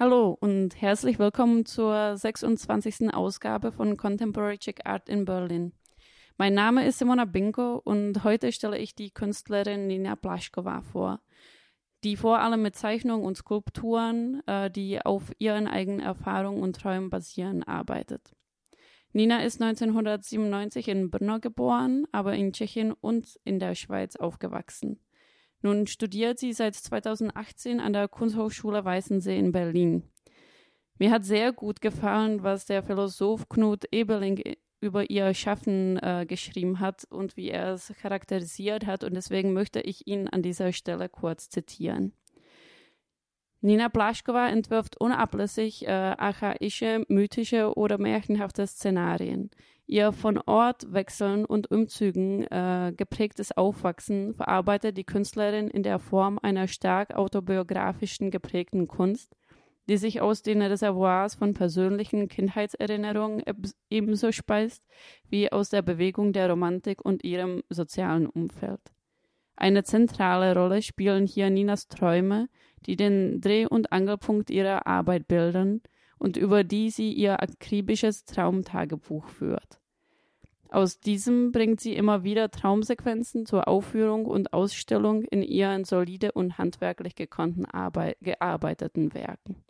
Hallo und herzlich willkommen zur 26. Ausgabe von Contemporary Czech Art in Berlin. Mein Name ist Simona Binko und heute stelle ich die Künstlerin Nina Plaschkova vor, die vor allem mit Zeichnungen und Skulpturen, äh, die auf ihren eigenen Erfahrungen und Träumen basieren, arbeitet. Nina ist 1997 in Brno geboren, aber in Tschechien und in der Schweiz aufgewachsen. Nun studiert sie seit 2018 an der Kunsthochschule Weißensee in Berlin. Mir hat sehr gut gefallen, was der Philosoph Knut Ebeling über ihr Schaffen äh, geschrieben hat und wie er es charakterisiert hat. Und deswegen möchte ich ihn an dieser Stelle kurz zitieren. Nina Plaschkova entwirft unablässig äh, archaische, mythische oder märchenhafte Szenarien. Ihr von Ortwechseln und Umzügen äh, geprägtes Aufwachsen verarbeitet die Künstlerin in der Form einer stark autobiografischen geprägten Kunst, die sich aus den Reservoirs von persönlichen Kindheitserinnerungen ebenso speist wie aus der Bewegung der Romantik und ihrem sozialen Umfeld. Eine zentrale Rolle spielen hier Ninas Träume, die den Dreh- und Angelpunkt ihrer Arbeit bilden und über die sie ihr akribisches Traumtagebuch führt. Aus diesem bringt sie immer wieder Traumsequenzen zur Aufführung und Ausstellung in ihren solide und handwerklich gekonnten Arbeit, gearbeiteten Werken.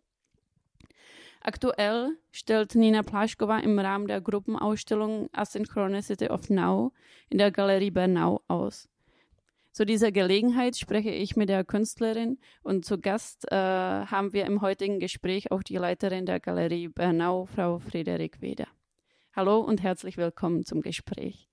Aktuell stellt Nina Plaschkova im Rahmen der Gruppenausstellung Asynchronicity of Now in der Galerie Bernau aus. Zu dieser Gelegenheit spreche ich mit der Künstlerin und zu Gast äh, haben wir im heutigen Gespräch auch die Leiterin der Galerie Bernau, Frau Friederik Weder. Hallo und herzlich willkommen zum Gespräch.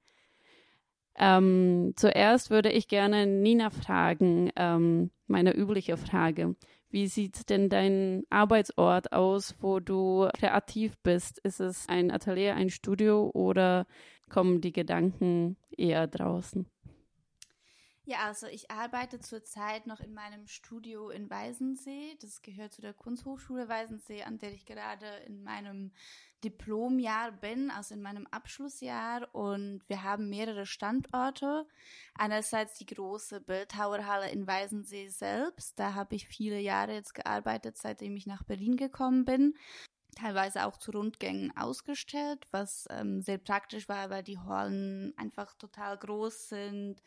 Ähm, zuerst würde ich gerne Nina fragen, ähm, meine übliche Frage. Wie sieht denn dein Arbeitsort aus, wo du kreativ bist? Ist es ein Atelier, ein Studio oder kommen die Gedanken eher draußen? Ja, also ich arbeite zurzeit noch in meinem Studio in Weißensee. Das gehört zu der Kunsthochschule Weißensee, an der ich gerade in meinem Diplomjahr bin, also in meinem Abschlussjahr. Und wir haben mehrere Standorte. Einerseits die große Bildhauerhalle in Weißensee selbst. Da habe ich viele Jahre jetzt gearbeitet, seitdem ich nach Berlin gekommen bin teilweise auch zu Rundgängen ausgestellt, was ähm, sehr praktisch war, weil die Hallen einfach total groß sind,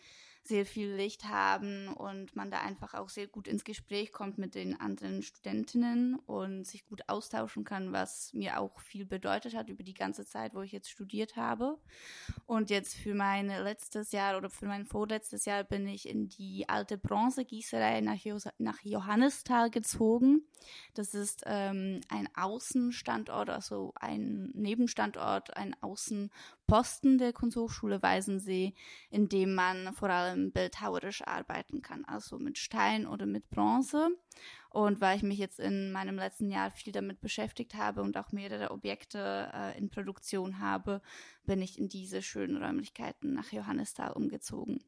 sehr viel Licht haben und man da einfach auch sehr gut ins Gespräch kommt mit den anderen Studentinnen und sich gut austauschen kann, was mir auch viel bedeutet hat über die ganze Zeit, wo ich jetzt studiert habe. Und jetzt für mein letztes Jahr oder für mein vorletztes Jahr bin ich in die alte Bronzegießerei nach, jo nach Johannisthal gezogen. Das ist ähm, ein Außenstandort, also ein Nebenstandort, ein Außenposten der Kunsthochschule Weißensee, in dem man vor allem bildhauerisch arbeiten kann, also mit Stein oder mit Bronze. Und weil ich mich jetzt in meinem letzten Jahr viel damit beschäftigt habe und auch mehrere Objekte äh, in Produktion habe, bin ich in diese schönen Räumlichkeiten nach Johannisthal umgezogen.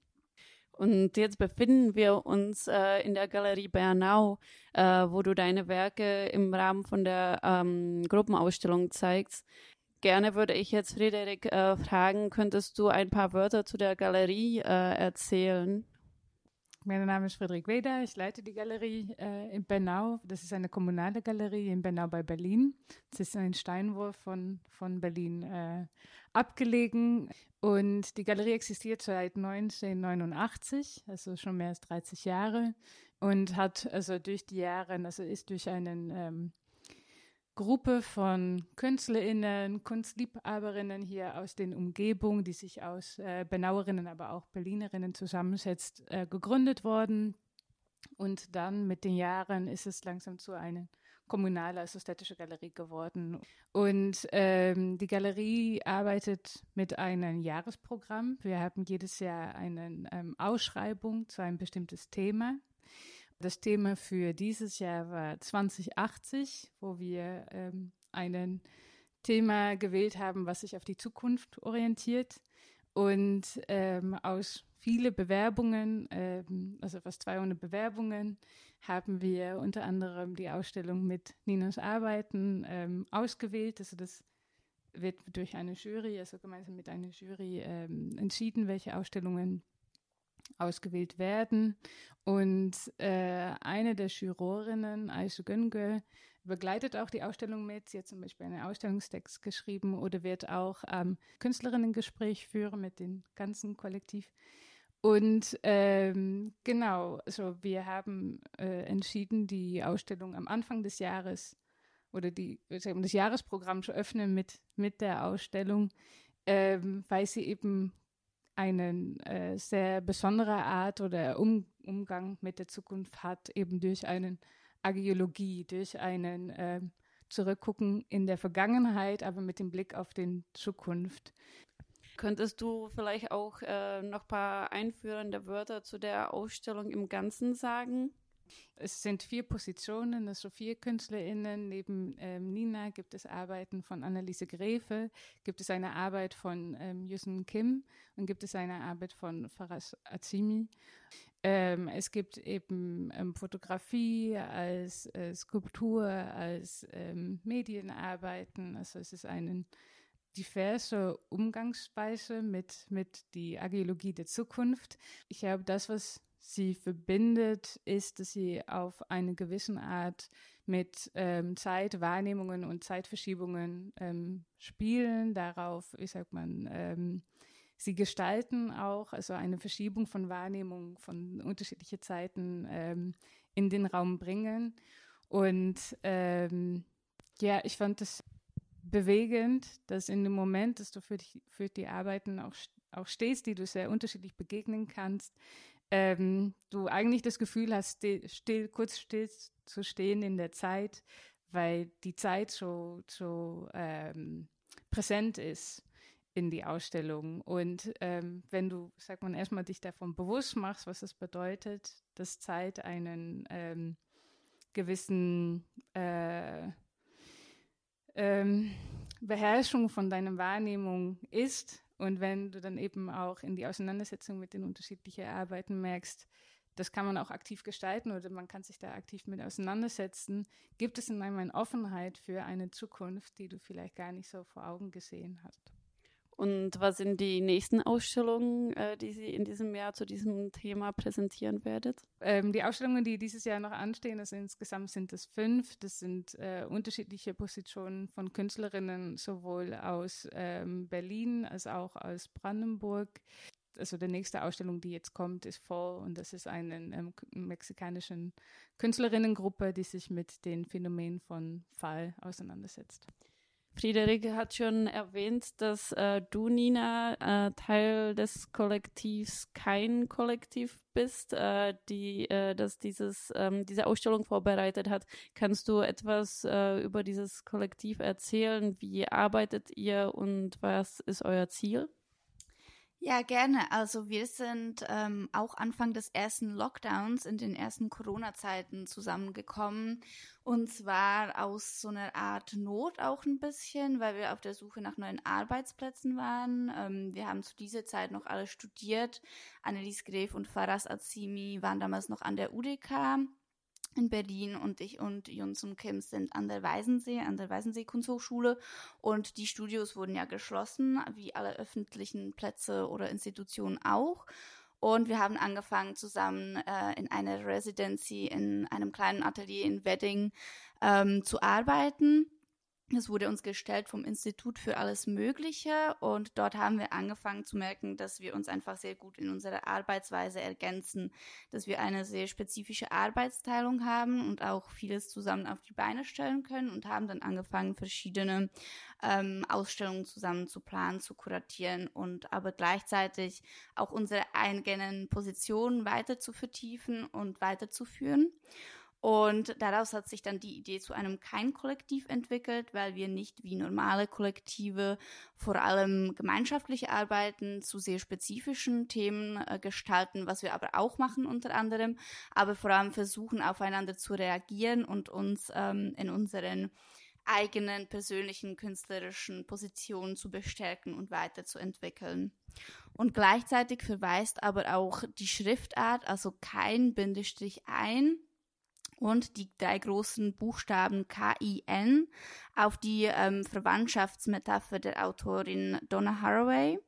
Und jetzt befinden wir uns äh, in der Galerie Bernau, äh, wo du deine Werke im Rahmen von der ähm, Gruppenausstellung zeigst. Gerne würde ich jetzt Frederik äh, fragen, könntest du ein paar Wörter zu der Galerie äh, erzählen? Mein Name ist Frederik Weder, ich leite die Galerie äh, in Bernau. Das ist eine kommunale Galerie in Bernau bei Berlin. Es ist ein Steinwurf von, von Berlin äh, abgelegen. Und die Galerie existiert seit 1989, also schon mehr als 30 Jahre. Und hat also durch die Jahre, also ist durch einen ähm, Gruppe von KünstlerInnen, Kunstliebhaberinnen hier aus den Umgebungen, die sich aus äh, Benauerinnen, aber auch Berlinerinnen zusammensetzt, äh, gegründet worden. Und dann mit den Jahren ist es langsam zu einer kommunale, also städtische Galerie geworden. Und ähm, die Galerie arbeitet mit einem Jahresprogramm. Wir haben jedes Jahr eine ähm, Ausschreibung zu einem bestimmtes Thema. Das Thema für dieses Jahr war 2080, wo wir ähm, ein Thema gewählt haben, was sich auf die Zukunft orientiert. Und ähm, aus viele Bewerbungen, ähm, also fast 200 Bewerbungen, haben wir unter anderem die Ausstellung mit Ninas Arbeiten ähm, ausgewählt. Also das wird durch eine Jury, also gemeinsam mit einer Jury ähm, entschieden, welche Ausstellungen ausgewählt werden. Und äh, eine der Jurorinnen, Aisha Göngö, begleitet auch die Ausstellung mit. Sie hat zum Beispiel einen Ausstellungstext geschrieben oder wird auch ähm, Künstlerinnengespräch führen mit dem ganzen Kollektiv. Und ähm, genau, also wir haben äh, entschieden, die Ausstellung am Anfang des Jahres oder die, das Jahresprogramm zu öffnen mit, mit der Ausstellung, ähm, weil sie eben eine äh, sehr besondere Art oder um, Umgang mit der Zukunft hat, eben durch eine Agiologie, durch einen äh, Zurückgucken in der Vergangenheit, aber mit dem Blick auf die Zukunft. Könntest du vielleicht auch äh, noch ein paar einführende Wörter zu der Ausstellung im Ganzen sagen? Es sind vier Positionen, also vier KünstlerInnen. Neben ähm, Nina gibt es Arbeiten von Anneliese Gräfe, gibt es eine Arbeit von ähm, Yusun Kim und gibt es eine Arbeit von Faras Azimi. Ähm, es gibt eben ähm, Fotografie als äh, Skulptur, als ähm, Medienarbeiten. Also es ist eine diverse Umgangsweise mit, mit die Archäologie der Zukunft. Ich glaube, das, was sie verbindet, ist, dass sie auf eine gewisse Art mit ähm, Zeitwahrnehmungen und Zeitverschiebungen ähm, spielen, darauf, wie sagt man, ähm, sie gestalten auch, also eine Verschiebung von Wahrnehmung von unterschiedlichen Zeiten ähm, in den Raum bringen. Und ähm, ja, ich fand es bewegend, dass in dem Moment, dass du für die, für die Arbeiten auch, auch stehst, die du sehr unterschiedlich begegnen kannst, ähm, du eigentlich das Gefühl hast, still, still, kurz still zu stehen in der Zeit, weil die Zeit so, so ähm, präsent ist in die Ausstellung. Und ähm, wenn du, sag mal, erstmal dich davon bewusst machst, was es bedeutet, dass Zeit einen ähm, gewissen äh, ähm, Beherrschung von deiner Wahrnehmung ist, und wenn du dann eben auch in die Auseinandersetzung mit den unterschiedlichen Arbeiten merkst, das kann man auch aktiv gestalten oder man kann sich da aktiv mit auseinandersetzen, gibt es in einem eine Offenheit für eine Zukunft, die du vielleicht gar nicht so vor Augen gesehen hast. Und was sind die nächsten Ausstellungen, äh, die Sie in diesem Jahr zu diesem Thema präsentieren werdet? Ähm, die Ausstellungen, die dieses Jahr noch anstehen, also insgesamt sind es fünf. Das sind äh, unterschiedliche Positionen von Künstlerinnen, sowohl aus ähm, Berlin als auch aus Brandenburg. Also die nächste Ausstellung, die jetzt kommt, ist voll und das ist eine ähm, mexikanischen Künstlerinnengruppe, die sich mit den Phänomenen von Fall auseinandersetzt. Friederike hat schon erwähnt, dass äh, du, Nina, äh, Teil des Kollektivs kein Kollektiv bist, äh, die äh, das dieses, ähm, diese Ausstellung vorbereitet hat. Kannst du etwas äh, über dieses Kollektiv erzählen? Wie arbeitet ihr und was ist euer Ziel? Ja, gerne. Also wir sind ähm, auch Anfang des ersten Lockdowns in den ersten Corona-Zeiten zusammengekommen. Und zwar aus so einer Art Not auch ein bisschen, weil wir auf der Suche nach neuen Arbeitsplätzen waren. Ähm, wir haben zu dieser Zeit noch alle studiert. Annelies Gref und Faras Azimi waren damals noch an der UDK in Berlin und ich und Jungs und Kim sind an der Weisensee, an der Weisensee Kunsthochschule und die Studios wurden ja geschlossen, wie alle öffentlichen Plätze oder Institutionen auch. Und wir haben angefangen zusammen äh, in einer Residency in einem kleinen Atelier in Wedding ähm, zu arbeiten es wurde uns gestellt vom Institut für alles Mögliche und dort haben wir angefangen zu merken, dass wir uns einfach sehr gut in unserer Arbeitsweise ergänzen, dass wir eine sehr spezifische Arbeitsteilung haben und auch vieles zusammen auf die Beine stellen können und haben dann angefangen, verschiedene ähm, Ausstellungen zusammen zu planen, zu kuratieren und aber gleichzeitig auch unsere eigenen Positionen weiter zu vertiefen und weiterzuführen. Und daraus hat sich dann die Idee zu einem Kein-Kollektiv entwickelt, weil wir nicht wie normale Kollektive vor allem gemeinschaftliche Arbeiten zu sehr spezifischen Themen äh, gestalten, was wir aber auch machen unter anderem, aber vor allem versuchen aufeinander zu reagieren und uns ähm, in unseren eigenen persönlichen künstlerischen Positionen zu bestärken und weiterzuentwickeln. Und gleichzeitig verweist aber auch die Schriftart, also kein Bindestrich ein, und die drei großen Buchstaben K-I-N auf die ähm, Verwandtschaftsmetapher der Autorin Donna Haraway,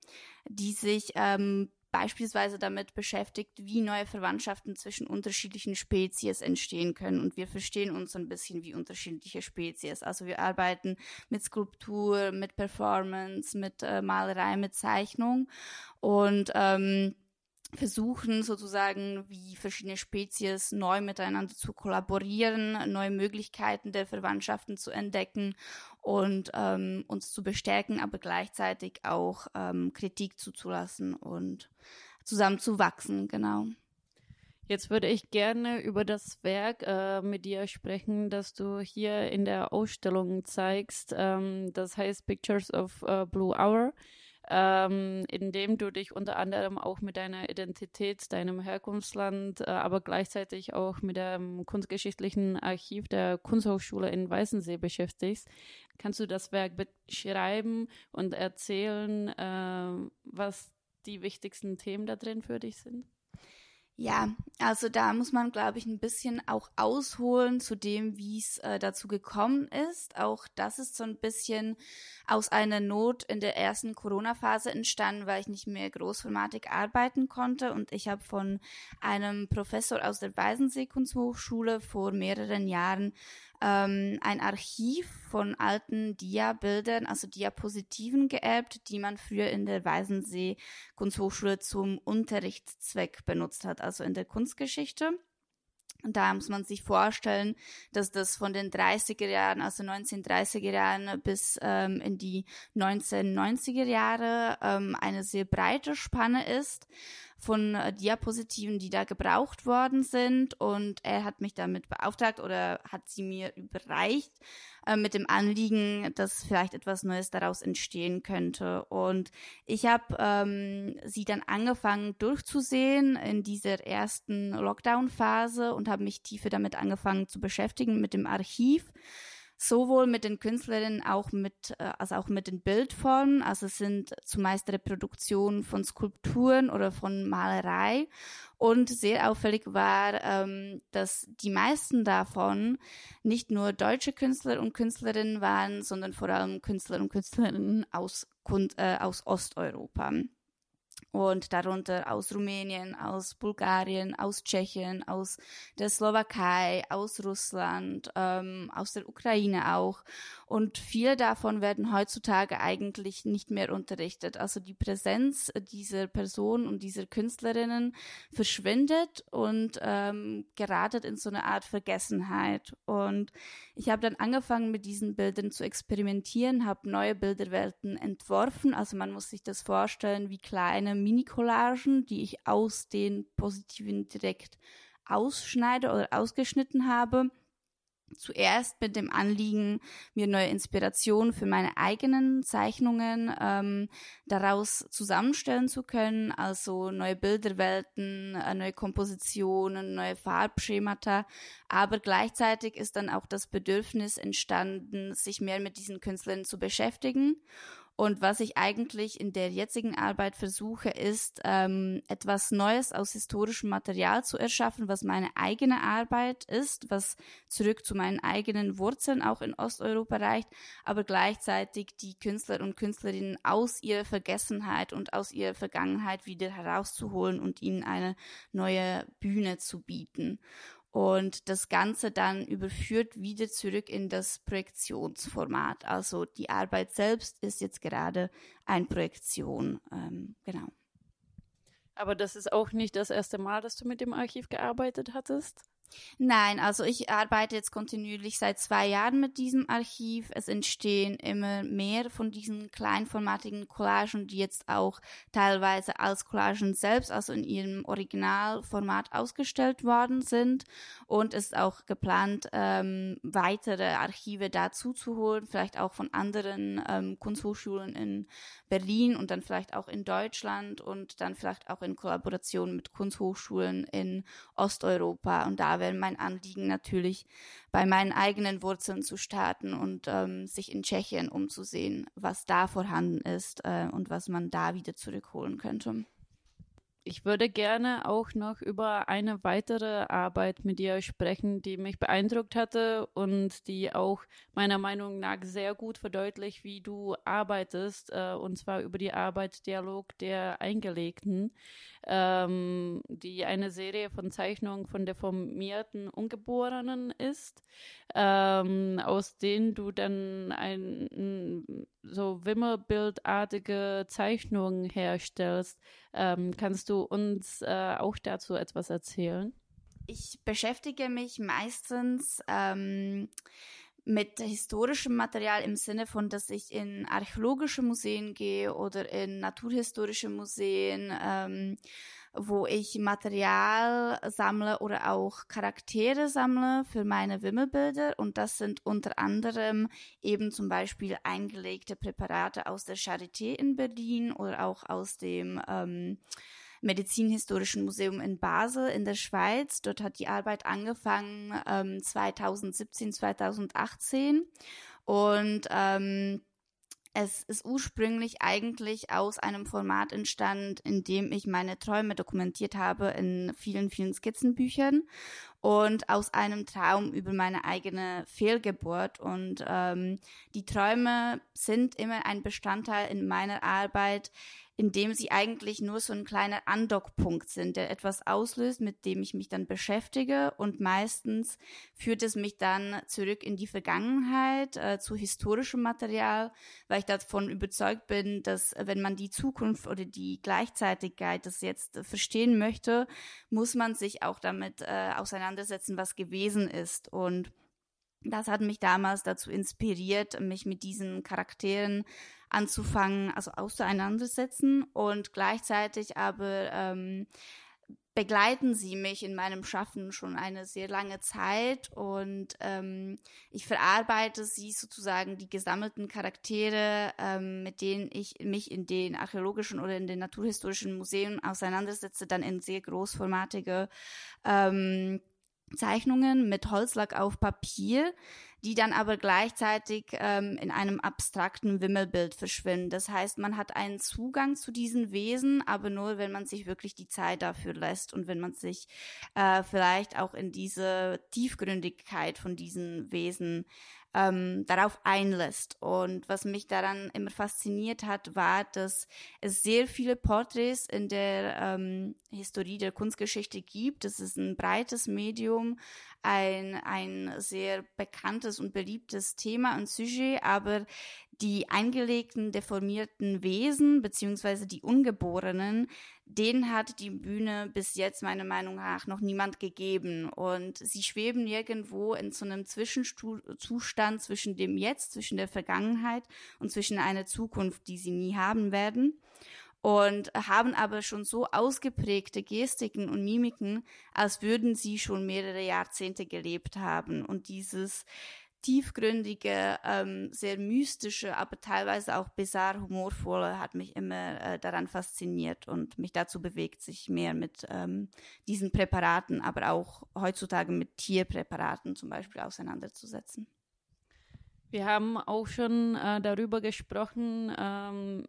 die sich ähm, beispielsweise damit beschäftigt, wie neue Verwandtschaften zwischen unterschiedlichen Spezies entstehen können. Und wir verstehen uns ein bisschen wie unterschiedliche Spezies. Also wir arbeiten mit Skulptur, mit Performance, mit äh, Malerei, mit Zeichnung. Und ähm, versuchen sozusagen, wie verschiedene Spezies neu miteinander zu kollaborieren, neue Möglichkeiten der Verwandtschaften zu entdecken und ähm, uns zu bestärken, aber gleichzeitig auch ähm, Kritik zuzulassen und zusammen zu wachsen, genau. Jetzt würde ich gerne über das Werk äh, mit dir sprechen, das du hier in der Ausstellung zeigst. Ähm, das heißt Pictures of uh, Blue Hour ähm, indem du dich unter anderem auch mit deiner Identität, deinem Herkunftsland, äh, aber gleichzeitig auch mit dem kunstgeschichtlichen Archiv der Kunsthochschule in Weißensee beschäftigst. Kannst du das Werk beschreiben und erzählen, äh, was die wichtigsten Themen da drin für dich sind? Ja, also da muss man, glaube ich, ein bisschen auch ausholen zu dem, wie es äh, dazu gekommen ist. Auch das ist so ein bisschen aus einer Not in der ersten Corona-Phase entstanden, weil ich nicht mehr großformatig arbeiten konnte. Und ich habe von einem Professor aus der Weisensee Kunsthochschule vor mehreren Jahren ähm, ein Archiv von alten Dia-Bildern, also Diapositiven geerbt, die man früher in der Weisensee Kunsthochschule zum Unterrichtszweck benutzt hat, also in der Kunstgeschichte. Und da muss man sich vorstellen, dass das von den 30er Jahren, also 1930er Jahren bis ähm, in die 1990er Jahre ähm, eine sehr breite Spanne ist von äh, Diapositiven, die da gebraucht worden sind. Und er hat mich damit beauftragt oder hat sie mir überreicht äh, mit dem Anliegen, dass vielleicht etwas Neues daraus entstehen könnte. Und ich habe ähm, sie dann angefangen durchzusehen in dieser ersten Lockdown-Phase und habe mich tiefer damit angefangen zu beschäftigen mit dem Archiv sowohl mit den Künstlerinnen auch mit, äh, als auch mit den Bildformen. Also es sind zumeist Reproduktionen von Skulpturen oder von Malerei. Und sehr auffällig war, ähm, dass die meisten davon nicht nur deutsche Künstler und Künstlerinnen waren, sondern vor allem Künstler und Künstlerinnen aus, äh, aus Osteuropa und darunter aus Rumänien, aus Bulgarien, aus Tschechien, aus der Slowakei, aus Russland, ähm, aus der Ukraine auch. Und viele davon werden heutzutage eigentlich nicht mehr unterrichtet. Also die Präsenz dieser Personen und dieser Künstlerinnen verschwindet und ähm, geratet in so eine Art Vergessenheit. Und ich habe dann angefangen, mit diesen Bildern zu experimentieren, habe neue Bilderwelten entworfen. Also man muss sich das vorstellen wie kleine Mini-Collagen, die ich aus den Positiven direkt ausschneide oder ausgeschnitten habe. Zuerst mit dem Anliegen, mir neue Inspirationen für meine eigenen Zeichnungen ähm, daraus zusammenstellen zu können, also neue Bilderwelten, äh, neue Kompositionen, neue Farbschemata. Aber gleichzeitig ist dann auch das Bedürfnis entstanden, sich mehr mit diesen Künstlern zu beschäftigen und was ich eigentlich in der jetzigen Arbeit versuche, ist, ähm, etwas Neues aus historischem Material zu erschaffen, was meine eigene Arbeit ist, was zurück zu meinen eigenen Wurzeln auch in Osteuropa reicht, aber gleichzeitig die Künstler und Künstlerinnen aus ihrer Vergessenheit und aus ihrer Vergangenheit wieder herauszuholen und ihnen eine neue Bühne zu bieten und das Ganze dann überführt wieder zurück in das Projektionsformat. Also die Arbeit selbst ist jetzt gerade eine Projektion, ähm, genau. Aber das ist auch nicht das erste Mal, dass du mit dem Archiv gearbeitet hattest? Nein, also ich arbeite jetzt kontinuierlich seit zwei Jahren mit diesem Archiv. Es entstehen immer mehr von diesen kleinformatigen Collagen, die jetzt auch teilweise als Collagen selbst, also in ihrem Originalformat ausgestellt worden sind. Und es ist auch geplant, ähm, weitere Archive dazu zu holen, vielleicht auch von anderen ähm, Kunsthochschulen in Berlin und dann vielleicht auch in Deutschland und dann vielleicht auch in Kollaboration mit Kunsthochschulen in Osteuropa. Und da wäre mein Anliegen natürlich, bei meinen eigenen Wurzeln zu starten und ähm, sich in Tschechien umzusehen, was da vorhanden ist äh, und was man da wieder zurückholen könnte. Ich würde gerne auch noch über eine weitere Arbeit mit dir sprechen, die mich beeindruckt hatte und die auch meiner Meinung nach sehr gut verdeutlicht, wie du arbeitest, äh, und zwar über die Arbeit Dialog der Eingelegten, ähm, die eine Serie von Zeichnungen von deformierten Ungeborenen ist, ähm, aus denen du dann ein so Wimmelbildartige Zeichnungen herstellst. Ähm, kannst du uns äh, auch dazu etwas erzählen? Ich beschäftige mich meistens ähm, mit historischem Material im Sinne von, dass ich in archäologische Museen gehe oder in naturhistorische Museen, ähm, wo ich Material sammle oder auch Charaktere sammle für meine Wimmelbilder. Und das sind unter anderem eben zum Beispiel eingelegte Präparate aus der Charité in Berlin oder auch aus dem ähm, Medizinhistorischen Museum in Basel in der Schweiz. Dort hat die Arbeit angefangen ähm, 2017, 2018 und ähm, es ist ursprünglich eigentlich aus einem Format entstanden, in dem ich meine Träume dokumentiert habe in vielen, vielen Skizzenbüchern und aus einem Traum über meine eigene Fehlgeburt. Und ähm, die Träume sind immer ein Bestandteil in meiner Arbeit, indem sie eigentlich nur so ein kleiner Andockpunkt sind, der etwas auslöst, mit dem ich mich dann beschäftige. Und meistens führt es mich dann zurück in die Vergangenheit, äh, zu historischem Material, weil ich davon überzeugt bin, dass wenn man die Zukunft oder die Gleichzeitigkeit das jetzt verstehen möchte, muss man sich auch damit äh, auseinandersetzen, was gewesen ist. Und das hat mich damals dazu inspiriert, mich mit diesen Charakteren anzufangen, also auseinandersetzen und gleichzeitig aber ähm, begleiten sie mich in meinem Schaffen schon eine sehr lange Zeit. Und ähm, ich verarbeite sie sozusagen die gesammelten Charaktere, ähm, mit denen ich mich in den archäologischen oder in den naturhistorischen Museen auseinandersetze, dann in sehr großformatige ähm, Zeichnungen mit Holzlack auf Papier, die dann aber gleichzeitig ähm, in einem abstrakten Wimmelbild verschwinden. Das heißt, man hat einen Zugang zu diesen Wesen, aber nur, wenn man sich wirklich die Zeit dafür lässt und wenn man sich äh, vielleicht auch in diese Tiefgründigkeit von diesen Wesen ähm, darauf einlässt. Und was mich daran immer fasziniert hat, war, dass es sehr viele Porträts in der ähm, Historie der Kunstgeschichte gibt. Es ist ein breites Medium, ein, ein sehr bekanntes und beliebtes Thema und Sujet, aber die eingelegten, deformierten Wesen beziehungsweise die Ungeborenen, denen hat die Bühne bis jetzt meiner Meinung nach noch niemand gegeben. Und sie schweben irgendwo in so einem Zwischenzustand zwischen dem Jetzt, zwischen der Vergangenheit und zwischen einer Zukunft, die sie nie haben werden und haben aber schon so ausgeprägte Gestiken und Mimiken, als würden sie schon mehrere Jahrzehnte gelebt haben. Und dieses tiefgründige, ähm, sehr mystische, aber teilweise auch bizarr humorvolle hat mich immer äh, daran fasziniert und mich dazu bewegt, sich mehr mit ähm, diesen Präparaten, aber auch heutzutage mit Tierpräparaten zum Beispiel auseinanderzusetzen. Wir haben auch schon äh, darüber gesprochen, ähm,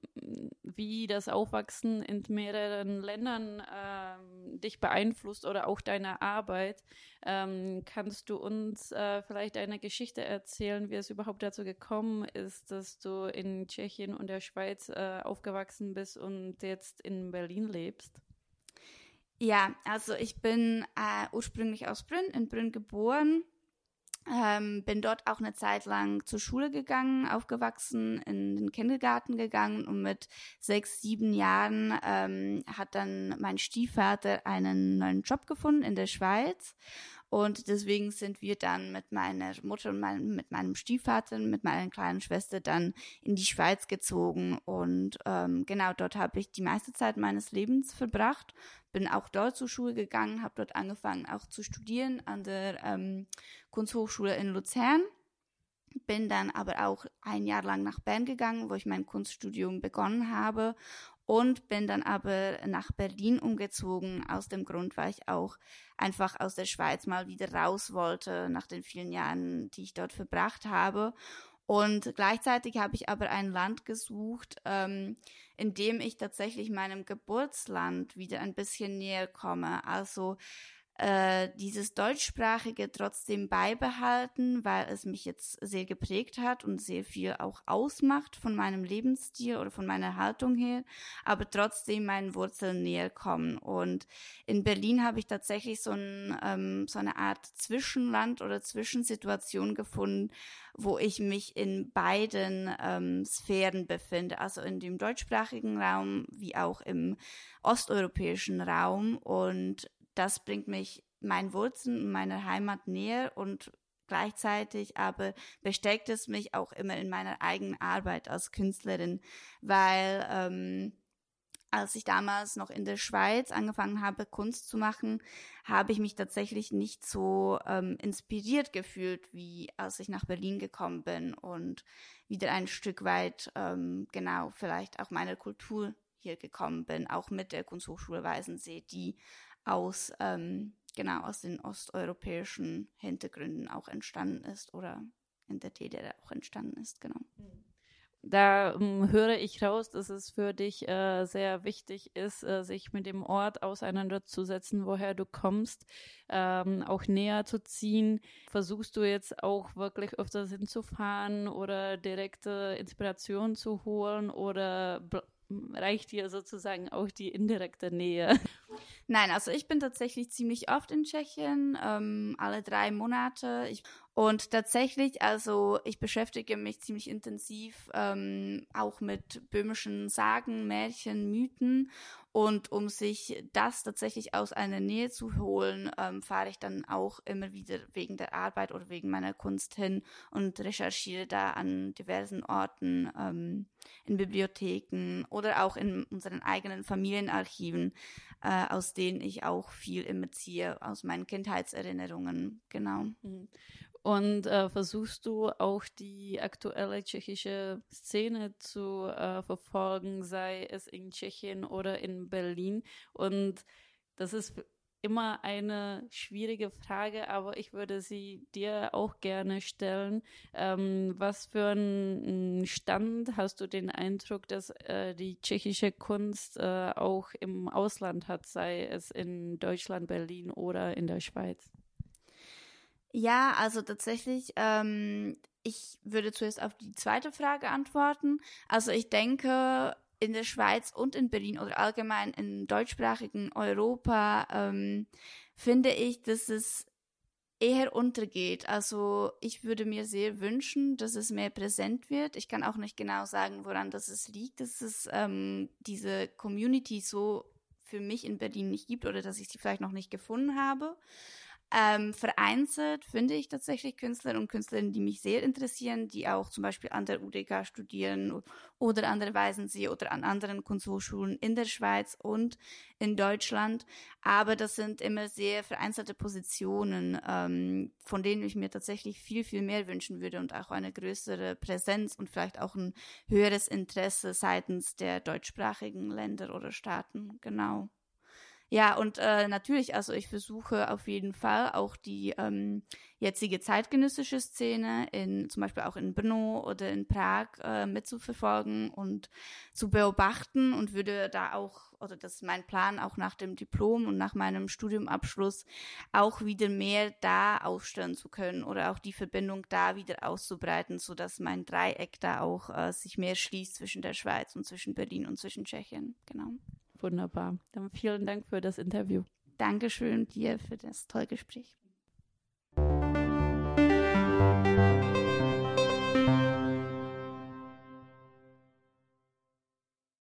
wie das Aufwachsen in mehreren Ländern ähm, dich beeinflusst oder auch deine Arbeit. Ähm, kannst du uns äh, vielleicht eine Geschichte erzählen, wie es überhaupt dazu gekommen ist, dass du in Tschechien und der Schweiz äh, aufgewachsen bist und jetzt in Berlin lebst? Ja, also ich bin äh, ursprünglich aus Brünn, in Brünn geboren ähm, bin dort auch eine Zeit lang zur Schule gegangen, aufgewachsen, in den Kindergarten gegangen und mit sechs, sieben Jahren ähm, hat dann mein Stiefvater einen neuen Job gefunden in der Schweiz und deswegen sind wir dann mit meiner Mutter und mein, mit meinem Stiefvater, mit meiner kleinen Schwester dann in die Schweiz gezogen. Und ähm, genau dort habe ich die meiste Zeit meines Lebens verbracht. Bin auch dort zur Schule gegangen, habe dort angefangen auch zu studieren an der ähm, Kunsthochschule in Luzern. Bin dann aber auch ein Jahr lang nach Bern gegangen, wo ich mein Kunststudium begonnen habe und bin dann aber nach Berlin umgezogen, aus dem Grund, weil ich auch einfach aus der Schweiz mal wieder raus wollte, nach den vielen Jahren, die ich dort verbracht habe. Und gleichzeitig habe ich aber ein Land gesucht, ähm, indem ich tatsächlich meinem Geburtsland wieder ein bisschen näher komme. Also äh, dieses Deutschsprachige trotzdem beibehalten, weil es mich jetzt sehr geprägt hat und sehr viel auch ausmacht von meinem Lebensstil oder von meiner Haltung her, aber trotzdem meinen Wurzeln näher kommen. Und in Berlin habe ich tatsächlich so, ein, ähm, so eine Art Zwischenland oder Zwischensituation gefunden, wo ich mich in beiden ähm, Sphären befinde, also in dem deutschsprachigen Raum wie auch im osteuropäischen Raum. Und das bringt mich meinen Wurzeln und meiner Heimat näher und gleichzeitig aber bestärkt es mich auch immer in meiner eigenen Arbeit als Künstlerin, weil ähm, als ich damals noch in der Schweiz angefangen habe, Kunst zu machen, habe ich mich tatsächlich nicht so ähm, inspiriert gefühlt, wie als ich nach Berlin gekommen bin und wieder ein Stück weit, ähm, genau, vielleicht auch meiner Kultur hier gekommen bin, auch mit der Kunsthochschule Weisensee, die aus, ähm, genau, aus den osteuropäischen Hintergründen auch entstanden ist oder in der DDR auch entstanden ist, genau. Da um, höre ich raus, dass es für dich äh, sehr wichtig ist, äh, sich mit dem Ort auseinanderzusetzen, woher du kommst, ähm, auch näher zu ziehen. Versuchst du jetzt auch wirklich öfters hinzufahren oder direkte Inspiration zu holen oder reicht dir sozusagen auch die indirekte Nähe? Nein, also ich bin tatsächlich ziemlich oft in Tschechien, ähm, alle drei Monate. Ich, und tatsächlich, also ich beschäftige mich ziemlich intensiv ähm, auch mit böhmischen Sagen, Märchen, Mythen und um sich das tatsächlich aus einer Nähe zu holen, ähm, fahre ich dann auch immer wieder wegen der Arbeit oder wegen meiner Kunst hin und recherchiere da an diversen Orten, ähm, in Bibliotheken oder auch in unseren eigenen Familienarchiven, äh, aus denen ich auch viel immer ziehe, aus meinen Kindheitserinnerungen. Genau. Und äh, versuchst du auch die aktuelle tschechische Szene zu äh, verfolgen, sei es in Tschechien oder in Berlin? Und das ist immer eine schwierige Frage, aber ich würde sie dir auch gerne stellen. Ähm, was für einen Stand hast du den Eindruck, dass äh, die tschechische Kunst äh, auch im Ausland hat, sei es in Deutschland, Berlin oder in der Schweiz? Ja, also tatsächlich, ähm, ich würde zuerst auf die zweite Frage antworten. Also ich denke, in der Schweiz und in Berlin oder allgemein im deutschsprachigen Europa ähm, finde ich, dass es eher untergeht. Also ich würde mir sehr wünschen, dass es mehr präsent wird. Ich kann auch nicht genau sagen, woran das es liegt, dass es ähm, diese Community so für mich in Berlin nicht gibt oder dass ich sie vielleicht noch nicht gefunden habe. Ähm, vereinzelt finde ich tatsächlich Künstler und Künstlerinnen, die mich sehr interessieren, die auch zum Beispiel an der UDK studieren oder an der Weisensee oder an anderen Kunsthochschulen in der Schweiz und in Deutschland. Aber das sind immer sehr vereinzelte Positionen, ähm, von denen ich mir tatsächlich viel, viel mehr wünschen würde und auch eine größere Präsenz und vielleicht auch ein höheres Interesse seitens der deutschsprachigen Länder oder Staaten. Genau. Ja, und äh, natürlich, also ich versuche auf jeden Fall auch die ähm, jetzige zeitgenössische Szene in zum Beispiel auch in Brno oder in Prag äh, mitzuverfolgen und zu beobachten und würde da auch, oder das ist mein Plan, auch nach dem Diplom und nach meinem Studiumabschluss auch wieder mehr da aufstellen zu können oder auch die Verbindung da wieder auszubreiten, so dass mein Dreieck da auch äh, sich mehr schließt zwischen der Schweiz und zwischen Berlin und zwischen Tschechien. Genau. Wunderbar. Dann vielen Dank für das Interview. Dankeschön dir für das tolle Gespräch.